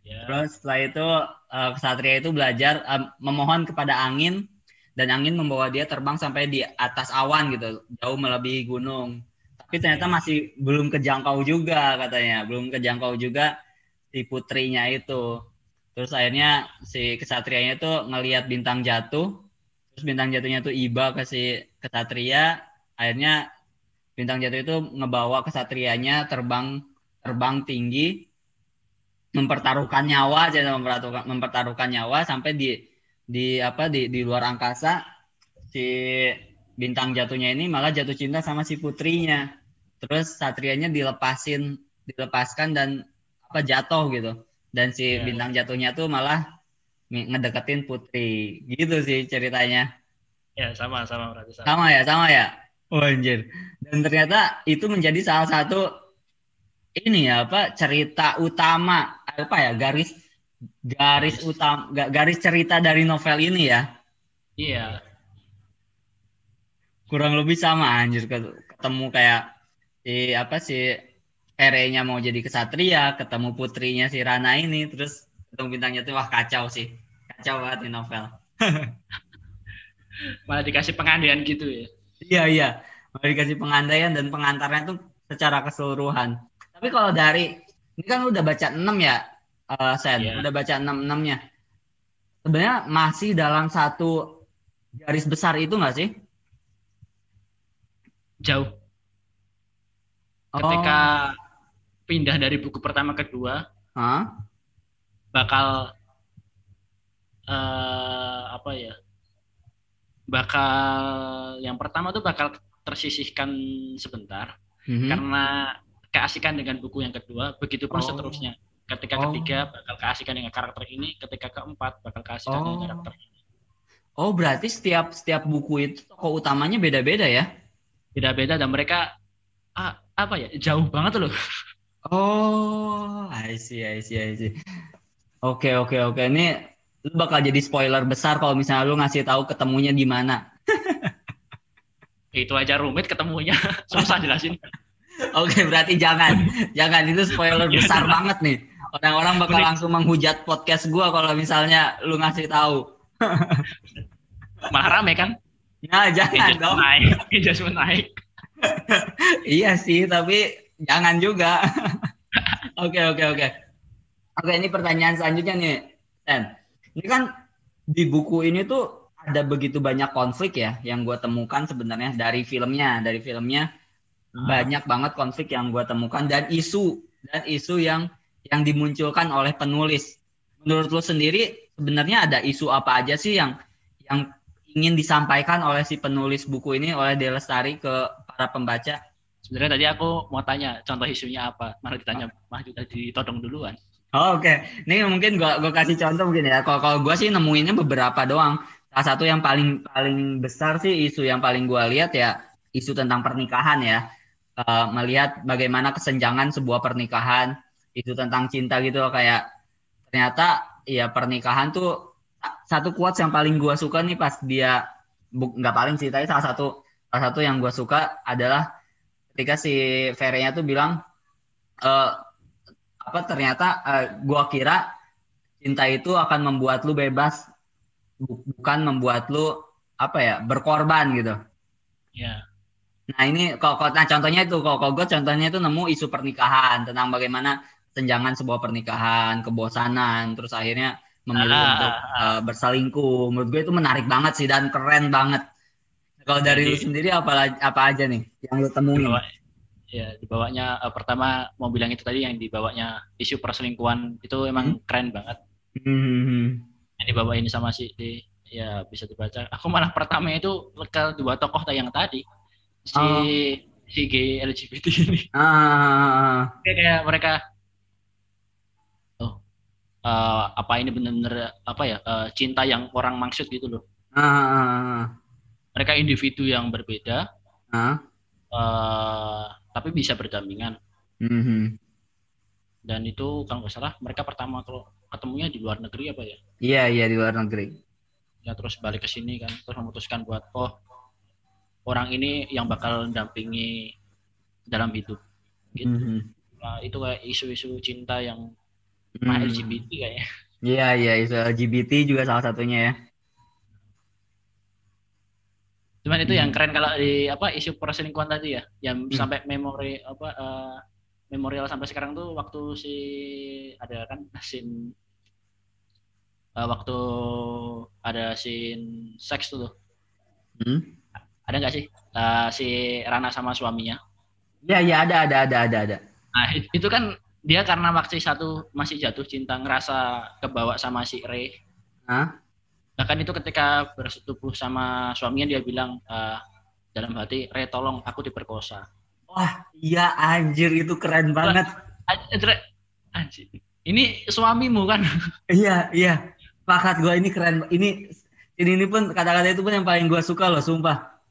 Yeah. Terus setelah itu uh, kesatria itu belajar uh, memohon kepada angin dan angin membawa dia terbang sampai di atas awan gitu, jauh melebihi gunung. Tapi ternyata masih belum kejangkau juga katanya, belum kejangkau juga si putrinya itu. Terus akhirnya si kesatrianya itu ngelihat bintang jatuh, terus bintang jatuhnya itu iba ke si kesatria, akhirnya bintang jatuh itu ngebawa kesatrianya terbang terbang tinggi mempertaruhkan nyawa jadi mempertaruhkan mempertaruhkan nyawa sampai di di apa di di luar angkasa. Si bintang jatuhnya ini malah jatuh cinta sama si putrinya. Terus satrianya dilepasin dilepaskan dan apa jatuh gitu dan si yeah. bintang jatuhnya tuh malah ngedeketin putri. Gitu sih ceritanya. Ya sama sama berarti sama. sama ya sama ya? Oh, anjir. Dan ternyata itu menjadi salah satu ini ya apa cerita utama apa ya garis garis utama garis cerita dari novel ini ya. Iya. Kurang lebih sama anjir ketemu kayak si apa sih Erenya mau jadi kesatria ketemu putrinya si Rana ini terus ketemu bintangnya tuh wah kacau sih kacau banget di novel malah dikasih pengandaian gitu ya iya iya malah dikasih pengandaian dan pengantarnya tuh secara keseluruhan tapi kalau dari ini kan udah baca 6 ya uh, Sen, yeah. udah baca enam enamnya. Sebenarnya masih dalam satu garis besar itu nggak sih? Jauh. Ketika oh. Pindah dari buku pertama ke kedua, huh? bakal uh, apa ya? Bakal yang pertama tuh bakal tersisihkan sebentar mm -hmm. karena keasikan dengan buku yang kedua, begitupun oh. seterusnya ketika oh. ketiga bakal keasikan dengan karakter ini ketika keempat bakal keasikan oh. dengan karakter ini oh berarti setiap setiap buku itu tokoh utamanya beda-beda ya beda-beda dan mereka ah, apa ya jauh banget loh oh I see I see I see oke oke oke ini lu bakal jadi spoiler besar kalau misalnya lu ngasih tahu ketemunya di mana itu aja rumit ketemunya susah jelasin Oke, berarti jangan. Jangan itu spoiler besar banget nih. Orang-orang bakal langsung menghujat podcast gua kalau misalnya lu ngasih tahu. Malah rame kan? Nah, jangan dong. Naik, naik. iya sih, tapi jangan juga. Oke, oke, oke. Oke, ini pertanyaan selanjutnya nih, Sen. Ini kan di buku ini tuh ada begitu banyak konflik ya yang gue temukan sebenarnya dari filmnya, dari filmnya hmm. banyak banget konflik yang gue temukan dan isu dan isu yang yang dimunculkan oleh penulis. Menurut lo sendiri sebenarnya ada isu apa aja sih yang yang ingin disampaikan oleh si penulis buku ini oleh Delestari ke para pembaca? Sebenarnya tadi aku mau tanya contoh isunya apa, malah ditanya malah juga ditodong duluan. Oh, Oke, okay. ini mungkin gua gua kasih contoh mungkin ya. Kalau kalau gua sih nemuinnya beberapa doang. Salah satu yang paling paling besar sih isu yang paling gua lihat ya isu tentang pernikahan ya. Uh, melihat bagaimana kesenjangan sebuah pernikahan, isu tentang cinta gitu loh kayak ternyata ya pernikahan tuh satu kuat yang paling gua suka nih pas dia nggak paling sih tapi salah satu salah satu yang gua suka adalah ketika si Ferenya tuh bilang e, apa ternyata uh, gua kira cinta itu akan membuat lu bebas bukan membuat lu apa ya berkorban gitu. Ya. Nah ini kok nah contohnya itu kok gue contohnya itu nemu isu pernikahan tentang bagaimana senjangan sebuah pernikahan, kebosanan, terus akhirnya memilih ah, untuk uh, berselingkuh. Menurut gue itu menarik banget sih dan keren banget. Kalau dari Jadi, lu sendiri apa apa aja nih yang lu temuin? Dibawa, ya dibawanya uh, pertama mau bilang itu tadi yang dibawanya isu perselingkuhan itu emang hmm. keren banget. Hmm. Yang dibawa ini sama si di, ya bisa dibaca. Aku malah pertama itu ke dua tokoh yang tadi si oh. si gay LGBT ini. Ah. Kayak, kayak mereka oh uh, apa ini benar-benar apa ya uh, cinta yang orang maksud gitu loh. Ah mereka individu yang berbeda huh? uh, tapi bisa berdampingan mm-hmm. dan itu kalau nggak salah mereka pertama kalau ketemunya di luar negeri apa ya iya iya di luar negeri ya terus balik ke sini kan terus memutuskan buat oh orang ini yang bakal mendampingi dalam hidup gitu mm-hmm. nah, itu kayak isu-isu cinta yang mm-hmm. LGBT kayaknya iya iya isu LGBT juga salah satunya ya Cuman itu hmm. yang keren kalau di apa isu perselingkuhan tadi ya, yang hmm. sampai memori apa uh, memorial sampai sekarang tuh waktu si ada kan scene uh, waktu ada scene seks tuh. Hmm? Ada nggak sih uh, si Rana sama suaminya? Iya iya ada ada ada ada ada. Nah itu kan dia karena waktu satu masih jatuh cinta ngerasa kebawa sama si Ray. Hah? Bahkan itu ketika bersetubuh sama suaminya dia bilang uh, dalam hati Re tolong aku diperkosa. Wah iya anjir itu keren banget. anjir, anjir. ini suamimu kan? Iya iya pakat gue ini keren ini ini, ini pun kata-kata itu pun yang paling gue suka loh sumpah.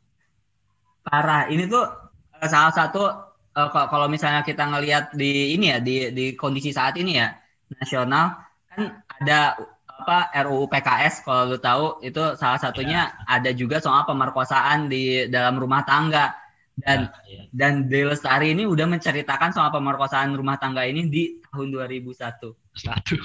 Parah ini tuh uh, salah satu uh, kalau misalnya kita ngelihat di ini ya di di kondisi saat ini ya nasional kan ada apa RUU PKS kalau lu tahu itu salah satunya ya. ada juga soal pemerkosaan di dalam rumah tangga dan ya, ya. dan Delestari ini udah menceritakan soal pemerkosaan rumah tangga ini di tahun 2001. Satu.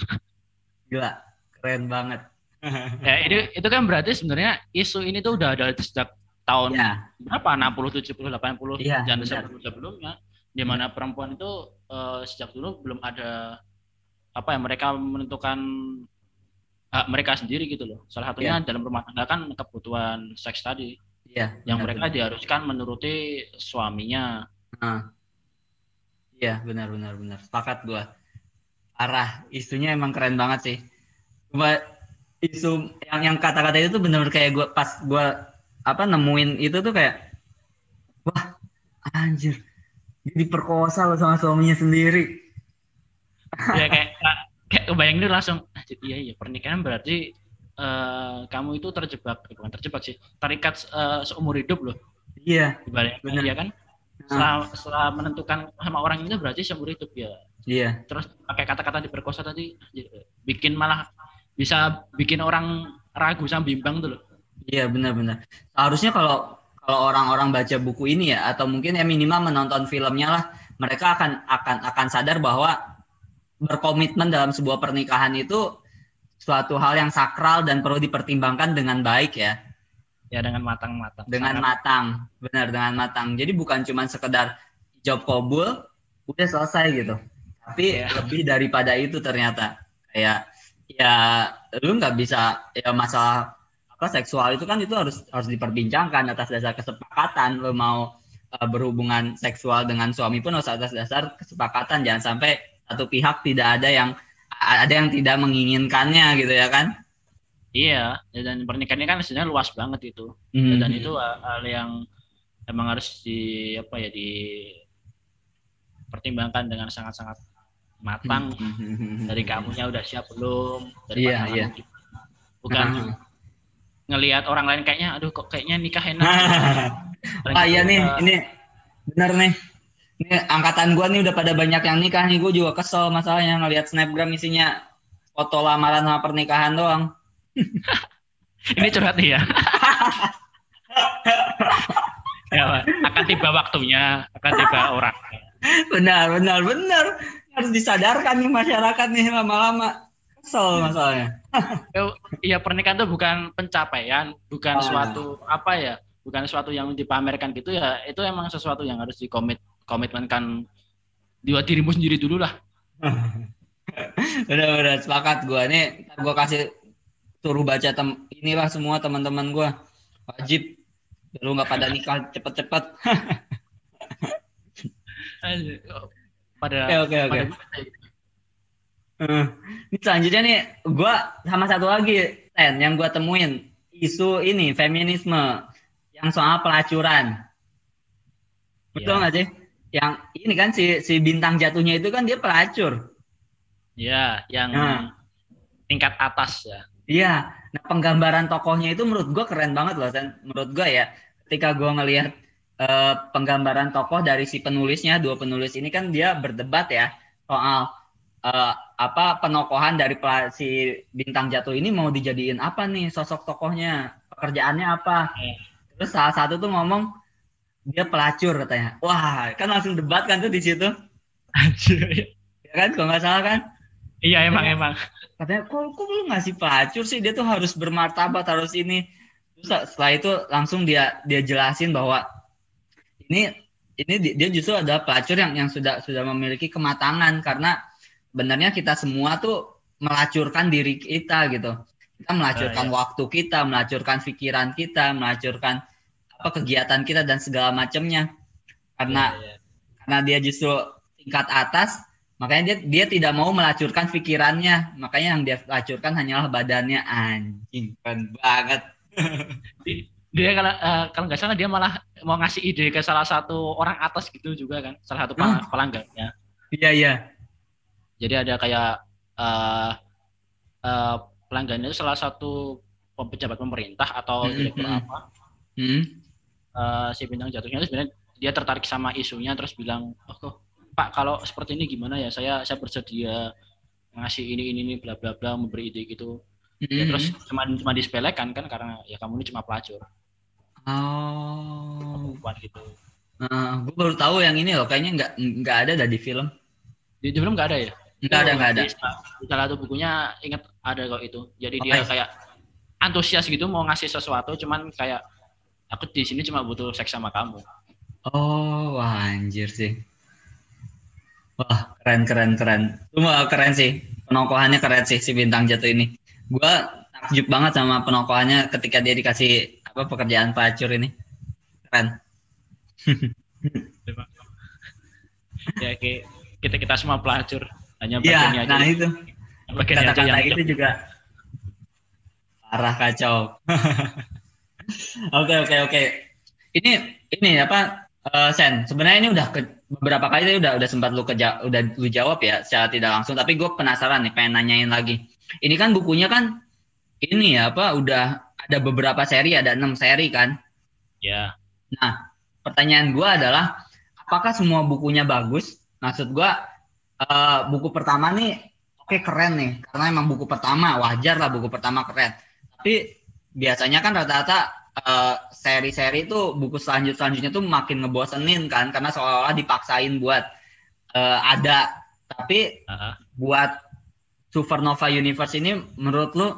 Gila, keren banget. ya itu itu kan berarti sebenarnya isu ini tuh udah ada sejak tahun ya. berapa 60 70 80 ya, dan sebelum sebelumnya di mana perempuan itu uh, sejak dulu belum ada apa ya mereka menentukan hak mereka sendiri gitu loh. Salah satunya yeah. dalam rumah tangga kan kebutuhan seks tadi. Iya. Yeah, yang benar, mereka benar. diharuskan menuruti suaminya. Nah. Iya, benar benar benar. Sepakat gua. Arah isunya emang keren banget sih. Cuma isu yang yang kata-kata itu tuh benar-benar kayak gua pas gua apa nemuin itu tuh kayak wah anjir jadi perkosa loh sama suaminya sendiri. Ya kayak kayak kebayang itu langsung ah, iya iya pernikahan berarti uh, kamu itu terjebak. Eh, bukan terjebak sih terikat uh, seumur hidup loh. Iya benar. Iya kan? Setelah, setelah menentukan sama orang itu berarti seumur hidup ya. Iya. Terus pakai kata-kata diperkosa tadi bikin malah bisa bikin orang ragu sama bimbang tuh loh. Iya benar-benar harusnya kalau kalau orang-orang baca buku ini ya atau mungkin ya minimal menonton filmnya lah mereka akan akan akan sadar bahwa berkomitmen dalam sebuah pernikahan itu suatu hal yang sakral dan perlu dipertimbangkan dengan baik ya. Ya dengan matang-matang. Dengan Sangat. matang, benar dengan matang. Jadi bukan cuma sekedar job kabul, udah selesai gitu. Tapi ya. lebih daripada itu ternyata kayak ya lu nggak bisa ya masalah apa seksual itu kan itu harus harus diperbincangkan atas dasar kesepakatan lu mau uh, berhubungan seksual dengan suami pun harus atas dasar kesepakatan jangan sampai satu pihak tidak ada yang ada yang tidak menginginkannya gitu ya kan iya dan pernikahan ini kan sebenarnya luas banget itu mm-hmm. dan itu hal yang emang harus di apa ya di pertimbangkan dengan sangat-sangat matang mm-hmm. dari kamunya udah siap belum dari yeah, yeah. bukan uh-huh. ngelihat orang lain kayaknya aduh kok kayaknya nikah enak ah iya nih ini benar nih ini angkatan gua nih udah pada banyak yang nikah nih, gua juga kesel masalahnya ngelihat snapgram isinya foto lamaran sama pernikahan doang. ini curhat nih ya. ya akan tiba waktunya, akan tiba orang. Benar, benar, benar. Harus disadarkan nih masyarakat nih lama-lama. Kesel masalahnya. Iya pernikahan itu bukan pencapaian, bukan ah. suatu apa ya, bukan sesuatu yang dipamerkan gitu ya. Itu emang sesuatu yang harus dikomit komitmenkan dua dirimu sendiri dulu lah. udah udah sepakat gue nih gue kasih suruh baca tem inilah semua teman-teman gue wajib. Lu nggak pada nikah cepet-cepet. Pada oke oke oke. ini selanjutnya nih gue sama satu lagi Ten yang gue temuin. Isu ini feminisme. Yang soal pelacuran. Betul iya. nggak yeah. sih yang ini kan si si bintang jatuhnya itu kan dia pelacur. Iya, yang nah. tingkat atas ya. Iya. Nah, penggambaran tokohnya itu menurut gua keren banget loh, dan menurut gua ya, ketika gua ngelihat uh, penggambaran tokoh dari si penulisnya, dua penulis ini kan dia berdebat ya soal uh, apa penokohan dari si bintang jatuh ini mau dijadiin apa nih sosok tokohnya, pekerjaannya apa. Iya. Terus salah satu tuh ngomong dia pelacur katanya. Wah, kan langsung debat kan tuh di situ. Anjir. Ya kan, kalau nggak salah kan? Iya, emang katanya, emang. Katanya, kok, kok lu ngasih pelacur sih? Dia tuh harus bermartabat, harus ini. Terus setelah itu langsung dia dia jelasin bahwa ini ini dia justru ada pelacur yang yang sudah sudah memiliki kematangan karena benarnya kita semua tuh melacurkan diri kita gitu. Kita melacurkan uh, iya. waktu kita, melacurkan pikiran kita, melacurkan apa kegiatan kita dan segala macamnya. Karena yeah, yeah. karena dia justru tingkat atas makanya dia dia tidak mau melacurkan pikirannya. Makanya yang dia lacurkan hanyalah badannya. Anjing keren banget. Dia kalau uh, kalau nggak salah dia malah mau ngasih ide ke salah satu orang atas gitu juga kan salah satu huh? pelanggannya iya iya. Jadi ada kayak uh, uh, pelanggannya itu salah satu pejabat pemerintah atau hmm, direktur hmm, apa. Hmm uh, si bintang jatuhnya itu sebenarnya dia tertarik sama isunya terus bilang oh kok Pak kalau seperti ini gimana ya? Saya saya bersedia ngasih ini ini ini bla bla bla memberi ide gitu. Mm-hmm. ya, terus cuma cuma disepelekan kan karena ya kamu ini cuma pelacur. Oh. Bukan gitu. Uh, gue baru tahu yang ini loh kayaknya nggak nggak ada dah di film. Di, di film nggak ada ya? Nggak ada nggak ada. Di salah satu bukunya inget ada kok itu. Jadi okay. dia kayak antusias gitu mau ngasih sesuatu cuman kayak aku di sini cuma butuh seks sama kamu. Oh wah anjir sih. Wah keren keren keren. Cuma keren sih. Penokohannya keren sih si bintang jatuh ini. Gua takjub banget sama penokohannya ketika dia dikasih apa pekerjaan pelacur ini. Keren. Ya kita kita semua pelacur. Hanya ya, bagiannya nah aja. itu kata-kata itu juga. Parah kacau Oke oke oke. Ini ini apa uh, Sen? Sebenarnya ini udah ke, beberapa kali tadi udah udah sempat lu keja, udah lu jawab ya secara tidak langsung. Tapi gue penasaran nih, pengen nanyain lagi. Ini kan bukunya kan ini ya apa? Udah ada beberapa seri, ada enam seri kan? Ya. Nah, pertanyaan gue adalah apakah semua bukunya bagus? Maksud gue uh, buku pertama nih oke okay, keren nih karena emang buku pertama wajar lah buku pertama keren. Tapi biasanya kan rata-rata uh, seri-seri tuh buku selanjut selanjutnya tuh makin ngebosenin kan karena seolah-olah dipaksain buat uh, ada tapi uh -huh. buat Supernova Universe ini menurut lu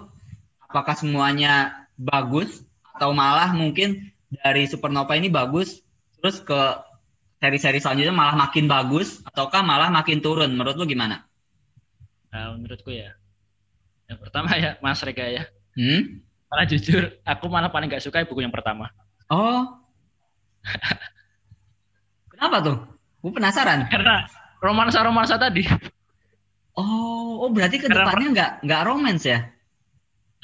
apakah semuanya bagus atau malah mungkin dari Supernova ini bagus terus ke seri-seri selanjutnya malah makin bagus ataukah malah makin turun menurut lu gimana? Nah, menurutku ya yang pertama ya Mas Rega ya. Hmm? Malah jujur aku malah paling gak suka buku yang pertama. Oh. Kenapa tuh? Gue penasaran. Karena romansa-romansa tadi. Oh, oh berarti ke depannya nggak nggak romans ya?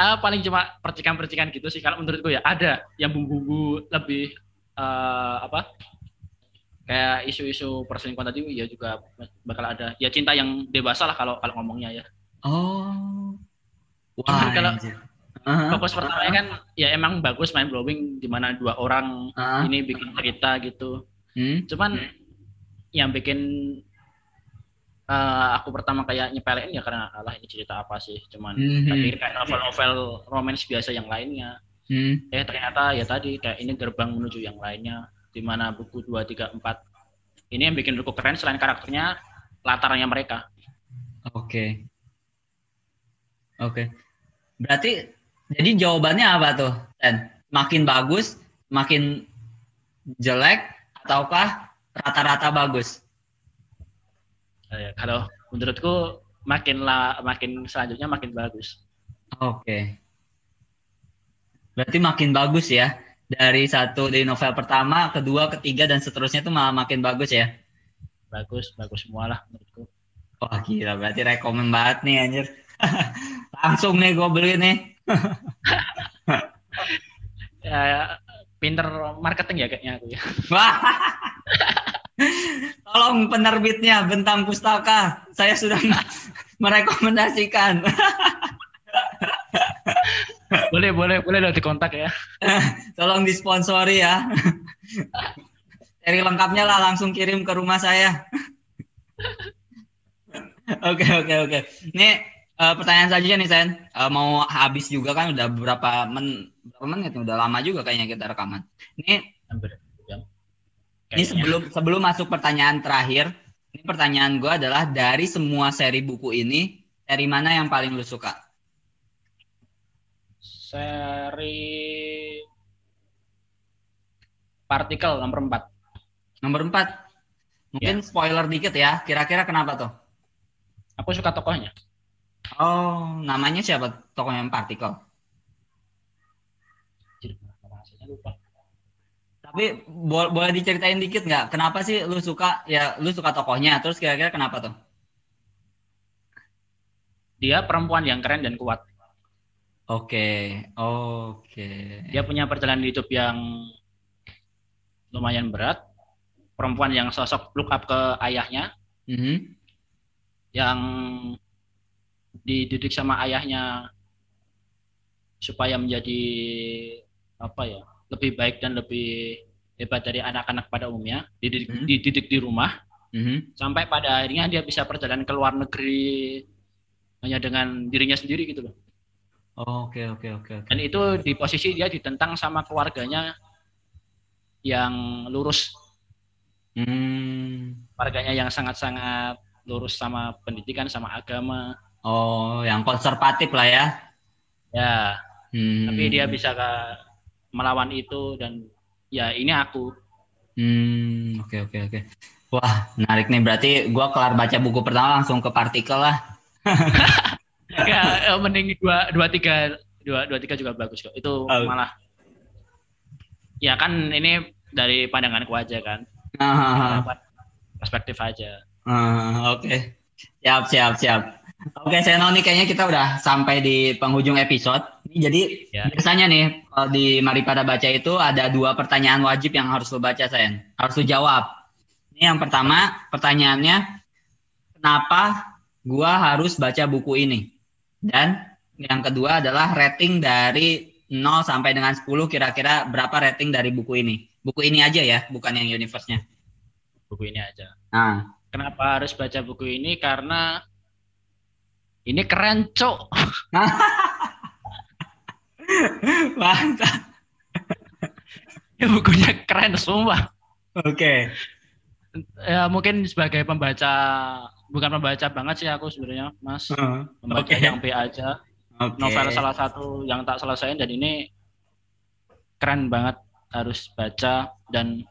Uh, paling cuma percikan-percikan gitu sih. Kalau menurutku ya ada yang bumbu-bumbu lebih uh, apa? Kayak isu-isu perselingkuhan tadi ya juga bakal ada. Ya cinta yang dewasa lah kalau kalau ngomongnya ya. Oh. Wah. kalau uh-huh. fokus pertamanya kan ya emang bagus main blowing di mana dua orang uh-huh. ini bikin cerita gitu. Hmm? Cuman hmm. yang bikin uh, aku pertama kayak nyepelin ya karena Allah ini cerita apa sih cuman mm-hmm. tapi kayak novel-novel romance biasa yang lainnya mm. eh ternyata ya tadi kayak ini gerbang menuju yang lainnya di mana buku 2, 3, 4 ini yang bikin buku keren selain karakternya latarnya mereka oke okay. oke okay. berarti jadi jawabannya apa tuh Dan makin bagus makin jelek ataukah rata-rata bagus ya, kalau menurutku makin lah makin selanjutnya makin bagus. Oke. Okay. Berarti makin bagus ya. Dari satu dari novel pertama, kedua, ketiga dan seterusnya itu malah makin bagus ya. Bagus, bagus semua lah menurutku. Wah gila, berarti rekomend banget nih anjir. Langsung nih gue beli nih. ya, pinter marketing ya kayaknya aku ya. Tolong penerbitnya Bentang Pustaka. Saya sudah merekomendasikan. boleh, boleh, boleh lo dikontak ya. Tolong disponsori ya. Cari lengkapnya lah langsung kirim ke rumah saya. Oke, oke, oke. Ini uh, pertanyaan saja nih, Sen. Uh, mau habis juga kan udah berapa men berapa menit udah lama juga kayaknya kita rekaman. Ini ini sebelum sebelum masuk pertanyaan terakhir, ini pertanyaan gue adalah dari semua seri buku ini, seri mana yang paling lu suka? Seri partikel nomor 4. Nomor 4. Mungkin ya. spoiler dikit ya, kira-kira kenapa tuh? Aku suka tokohnya. Oh, namanya siapa tokohnya partikel? lupa. Tapi bo boleh diceritain dikit nggak? Kenapa sih lu suka ya lu suka tokohnya? Terus kira-kira kenapa tuh? Dia perempuan yang keren dan kuat. Oke, okay. oke. Okay. Dia punya perjalanan hidup yang lumayan berat. Perempuan yang sosok look up ke ayahnya. Mm -hmm. Yang dididik sama ayahnya supaya menjadi apa ya lebih baik dan lebih hebat dari anak-anak pada umumnya dididik, hmm. dididik di rumah hmm. sampai pada akhirnya dia bisa perjalanan ke luar negeri hanya dengan dirinya sendiri gitu loh. Oke oke oke. Dan itu di posisi dia ditentang sama keluarganya yang lurus. Hmm. Keluarganya yang sangat-sangat lurus sama pendidikan sama agama. Oh, yang konservatif lah ya. Ya. Hmm. Tapi dia bisa melawan itu dan ya ini aku. Hmm, oke okay, oke okay, oke. Okay. Wah, menarik nih. Berarti gua kelar baca buku pertama langsung ke partikel lah. ya, mending dua dua tiga dua dua tiga juga bagus kok. Itu oh. malah ya kan ini dari pandanganku aja kan. Uh, perspektif aja. Uh, oke. Okay. Siap siap siap. Oke, saya nih kayaknya kita udah sampai di penghujung episode. Jadi ya. biasanya nih di Mari Pada Baca itu ada dua pertanyaan wajib yang harus lo baca, saya Harus lo jawab. Ini yang pertama, pertanyaannya, kenapa gua harus baca buku ini? Dan yang kedua adalah rating dari 0 sampai dengan 10 kira-kira berapa rating dari buku ini? Buku ini aja ya, bukan yang universe-nya. Buku ini aja. Nah. Kenapa harus baca buku ini? Karena ini keren, Cok. Mantap. ya, bukunya keren semua. Oke. Okay. Ya mungkin sebagai pembaca bukan pembaca banget sih aku sebenarnya, Mas. Uh, pembaca okay. yang B aja. Okay. Novel salah satu yang tak selesaiin dan ini keren banget harus baca dan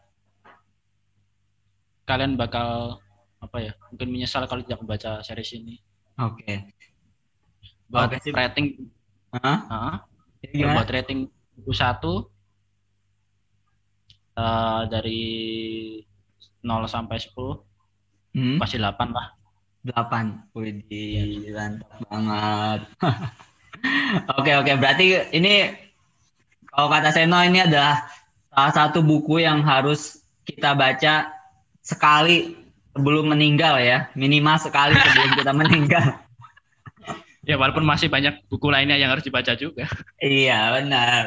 kalian bakal apa ya mungkin menyesal kalau tidak membaca series ini. Oke. Okay. Buat okay, rating, huh? uh, buat rating buku satu uh, dari 0 sampai 10 hmm? pasti 8 lah. 8. Wih, ya. mantap banget. Oke, oke. Berarti ini kalau kata Seno ini adalah salah satu buku yang harus kita baca sekali sebelum meninggal ya, minimal sekali sebelum kita meninggal. Ya walaupun masih banyak buku lainnya yang harus dibaca juga. Iya benar.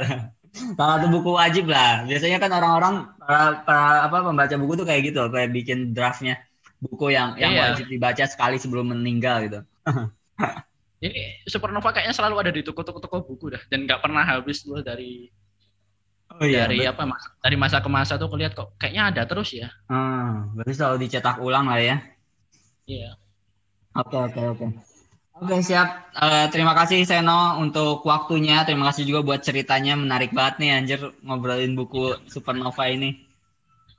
Salah satu buku wajib lah. Biasanya kan orang-orang para, para apa pembaca buku tuh kayak gitu, kayak bikin draftnya buku yang yang iya. wajib dibaca sekali sebelum meninggal gitu. Ini Supernova kayaknya selalu ada di toko-toko buku dah dan nggak pernah habis loh dari Oh iya. Dari apa mas? Dari masa ke masa tuh kelihat kok kayaknya ada terus ya. Hmm, berarti selalu dicetak ulang lah ya. Iya. Oke oke oke. Oke siap. Uh, terima kasih Seno untuk waktunya. Terima kasih juga buat ceritanya menarik banget nih anjir ngobrolin buku Supernova ini.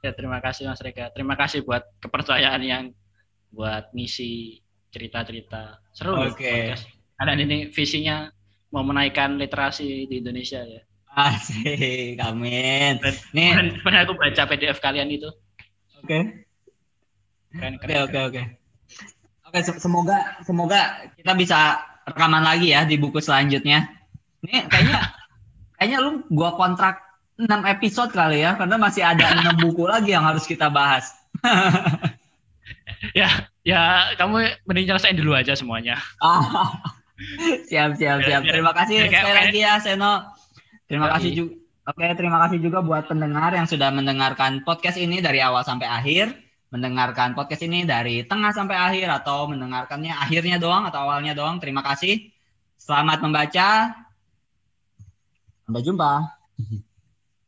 Ya terima kasih Mas Reka. Terima kasih buat kepercayaan yang buat misi cerita-cerita seru. Oke. Okay. Dan ini visinya mau menaikkan literasi di Indonesia ya. Asik, amin. Nih, pernah aku baca PDF kalian itu. Oke. Oke, oke, oke. Oke, semoga semoga kita bisa rekaman lagi ya di buku selanjutnya. Nih, kayaknya kayaknya lu gua kontrak 6 episode kali ya karena masih ada 6 buku lagi yang harus kita bahas. ya, ya kamu mending nyelesain dulu aja semuanya. siap, siap, siap. Terima kasih sekali lagi ya Seno. Terima kasih juga. Oke, terima kasih juga buat pendengar yang sudah mendengarkan podcast ini dari awal sampai akhir, mendengarkan podcast ini dari tengah sampai akhir atau mendengarkannya akhirnya doang atau awalnya doang. Terima kasih. Selamat membaca. Sampai jumpa.